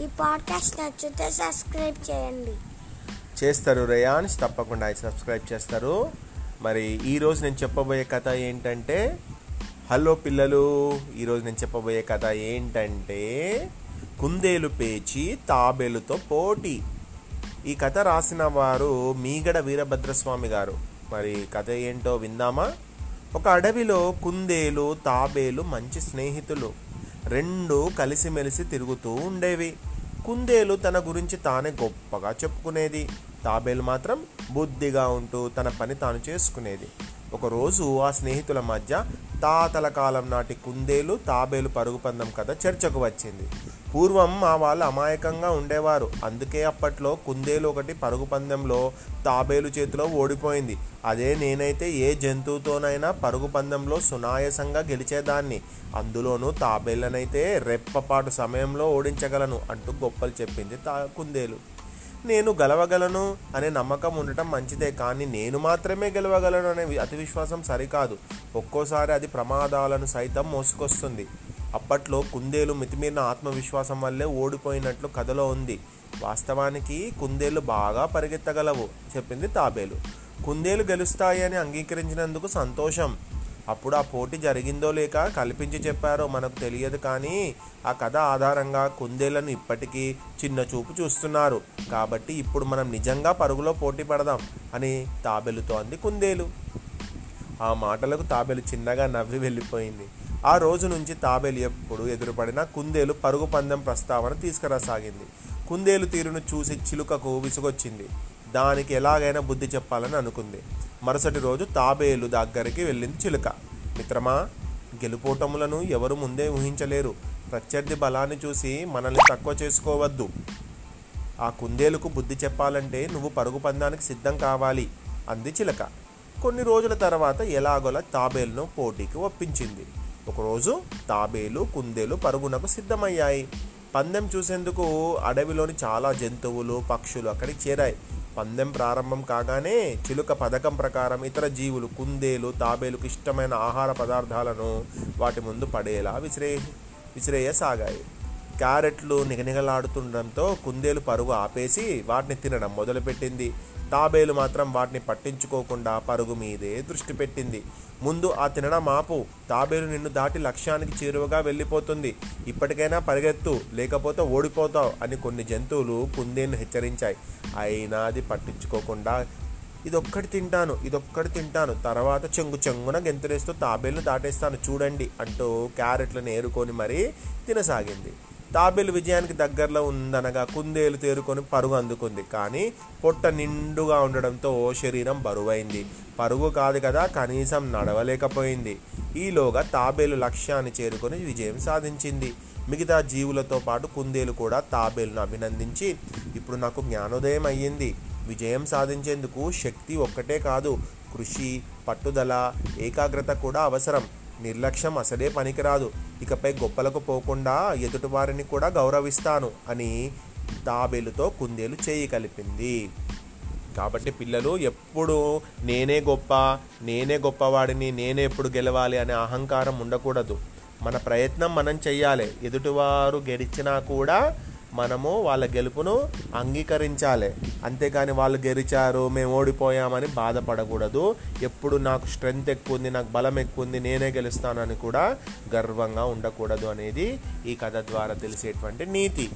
ఈ పాడ్కాస్ట్ నచ్చితే సబ్స్క్రైబ్ చేయండి. చేస్తారు రేయాన్స్ తప్పకుండా సబ్స్క్రైబ్ చేస్తారు. మరి ఈరోజు నేను చెప్పబోయే కథ ఏంటంటే హలో పిల్లలు ఈరోజు నేను చెప్పబోయే కథ ఏంటంటే కుందేలు పేచి తాబేలుతో పోటీ. ఈ కథ రాసిన వారు మీగడ వీరభద్రస్వామి గారు. మరి కథ ఏంటో విందామా? ఒక అడవిలో కుందేలు తాబేలు మంచి స్నేహితులు. రెండు కలిసిమెలిసి తిరుగుతూ ఉండేవి. కుందేలు తన గురించి తానే గొప్పగా చెప్పుకునేది. తాబేలు మాత్రం బుద్ధిగా ఉంటూ తన పని తాను చేసుకునేది. ఒకరోజు ఆ స్నేహితుల మధ్య తాతల కాలం నాటి కుందేలు తాబేలు పరుగు పందెం కథ చర్చకు వచ్చింది. పూర్వం మా వాళ్ళు అమాయకంగా ఉండేవారు. అందుకే అప్పట్లో కుందేలు ఒకటి పరుగు పందెంలో తాబేలు చేతిలో ఓడిపోయింది. అదే నేనైతే ఏ జంతువుతోనైనా పరుగు పందెంలో సునాయసంగా గెలిచేదాన్ని. అందులోనూ తాబేళ్ళనైతే రెప్పపాటు సమయంలో ఓడించగలను అంటూ గొప్పలు చెప్పింది తా కుందేలు. నేను గెలవగలను అనే నమ్మకం ఉండటం మంచిదే కానీ నేను మాత్రమే గెలవగలను అనే అతి విశ్వాసం సరికాదు. ఒక్కోసారి అది ప్రమాదాలను సైతం మోసుకొస్తుంది. అప్పట్లో కుందేలు మితిమీరిన ఆత్మవిశ్వాసం వల్లే ఓడిపోయినట్లు కథలో ఉంది. వాస్తవానికి కుందేలు బాగా పరిగెత్తగలవు చెప్పింది తాబేలు. కుందేలు గెలుస్తాయి అని అంగీకరించినందుకు సంతోషం. అప్పుడు ఆ పోటీ జరిగిందో లేక కల్పించి చెప్పారో మనకు తెలియదు కానీ ఆ కథ ఆధారంగా కుందేళ్ళను ఇప్పటికీ చిన్న చూపు చూస్తున్నారు. కాబట్టి ఇప్పుడు మనం నిజంగా పరుగులో పోటీ పడదాం అని తాబెలుతోంది కుందేలు. ఆ మాటలకు తాబేలు చిన్నగా నవ్వి వెళ్ళిపోయింది. ఆ రోజు నుంచి తాబేలు ఎప్పుడు ఎదురుపడినా కుందేలు పరుగు పందెం ప్రస్తావన తీసుకురాసాగింది. కుందేలు తీరును చూసి చిలుకకు విసుగొచ్చింది. దానికి ఎలాగైనా బుద్ధి చెప్పాలని అనుకుంది. మరుసటి రోజు తాబేలు దగ్గరికి వెళ్ళింది చిలుక. మిత్రమా గెలుపోటములను ఎవరు ముందే ఊహించలేరు. ప్రత్యర్థి బలాన్ని చూసి మనల్ని తక్కువ చేసుకోవద్దు. ఆ కుందేలుకు బుద్ధి చెప్పాలంటే నువ్వు పరుగు పందానికి సిద్ధం కావాలి అంది చిలక. కొన్ని రోజుల తర్వాత ఎలాగోలా తాబేలును పోటీకి ఒప్పించింది. ఒకరోజు తాబేలు కుందేలు పరుగునకు సిద్ధమయ్యాయి. పందెం చూసేందుకు అడవిలోని చాలా జంతువులు పక్షులు అక్కడికి చేరాయి. పందెం ప్రారంభం కాగానే చిలుక పథకం ప్రకారం ఇతర జీవులు కుందేలు తాబేలుకు ఇష్టమైన ఆహార పదార్థాలను వాటి ముందు పడేలా విసిరే విసిరేయసాగాయి. క్యారెట్లు నిగనిగలాడుతుండడంతో కుందేలు పరుగు ఆపేసి వాటిని తినడం మొదలుపెట్టింది. తాబేలు మాత్రం వాటిని పట్టించుకోకుండా పరుగు మీదే దృష్టి పెట్టింది. ముందు ఆ తినడం ఆపు. తాబేలు నిన్ను దాటి లక్ష్యానికి చేరువగా వెళ్ళిపోతుంది. ఇప్పటికైనా పరిగెత్తు. లేకపోతే ఓడిపోతావు అని కొన్ని జంతువులు కుందేలును హెచ్చరించాయి. అయినా అది పట్టించుకోకుండా ఇదొక్కటి తింటాను ఇదొక్కటి తింటాను. తర్వాత చెంగు చెంగున గెంతులేస్తూ తాబేలు దాటేస్తాను చూడండి అంటూ క్యారెట్లను ఏరుకొని మరీ తినసాగింది. తాబేలు విజయానికి దగ్గరలో ఉందనగా కుందేలు తేరుకొని పరుగు అందుకుంది. కానీ పొట్ట నిండుగా ఉండడంతో శరీరం బరువైంది. పరుగు కాదు కదా కనీసం నడవలేకపోయింది. ఈలోగా తాబేలు లక్ష్యాన్ని చేరుకొని విజయం సాధించింది. మిగతా జీవులతో పాటు కుందేలు కూడా తాబేలును అభినందించి ఇప్పుడు నాకు జ్ఞానోదయం అయ్యింది. విజయం సాధించేందుకు శక్తి ఒక్కటే కాదు కృషి పట్టుదల ఏకాగ్రత కూడా అవసరం. నిర్లక్ష్యం అసలే పనికిరాదు. ఇకపై గొప్పలకు పోకుండా ఎదుటివారిని కూడా గౌరవిస్తాను అని తాబేలుతో కుందేలు చేయి కలిపింది. కాబట్టి పిల్లలు ఎప్పుడు నేనే గొప్ప నేనే గొప్పవాడిని నేనే ఎప్పుడు గెలవాలి అనే అహంకారం ఉండకూడదు. మన ప్రయత్నం మనం చెయ్యాలి. ఎదుటివారు గెలిచినా కూడా మనము వాళ్ళ గెలుపును అంగీకరించాలి. అంతేకాని వాళ్ళు గెలిచారు మేము ఓడిపోయామని బాధపడకూడదు. ఎప్పుడు నాకు స్ట్రెంగ్త్ ఎక్కువ ఉంది నాకు బలం ఎక్కువ ఉంది నేనే గెలుస్తానని కూడా గర్వంగా ఉండకూడదు అనేది ఈ కథ ద్వారా తెలిసేటువంటి నీతి.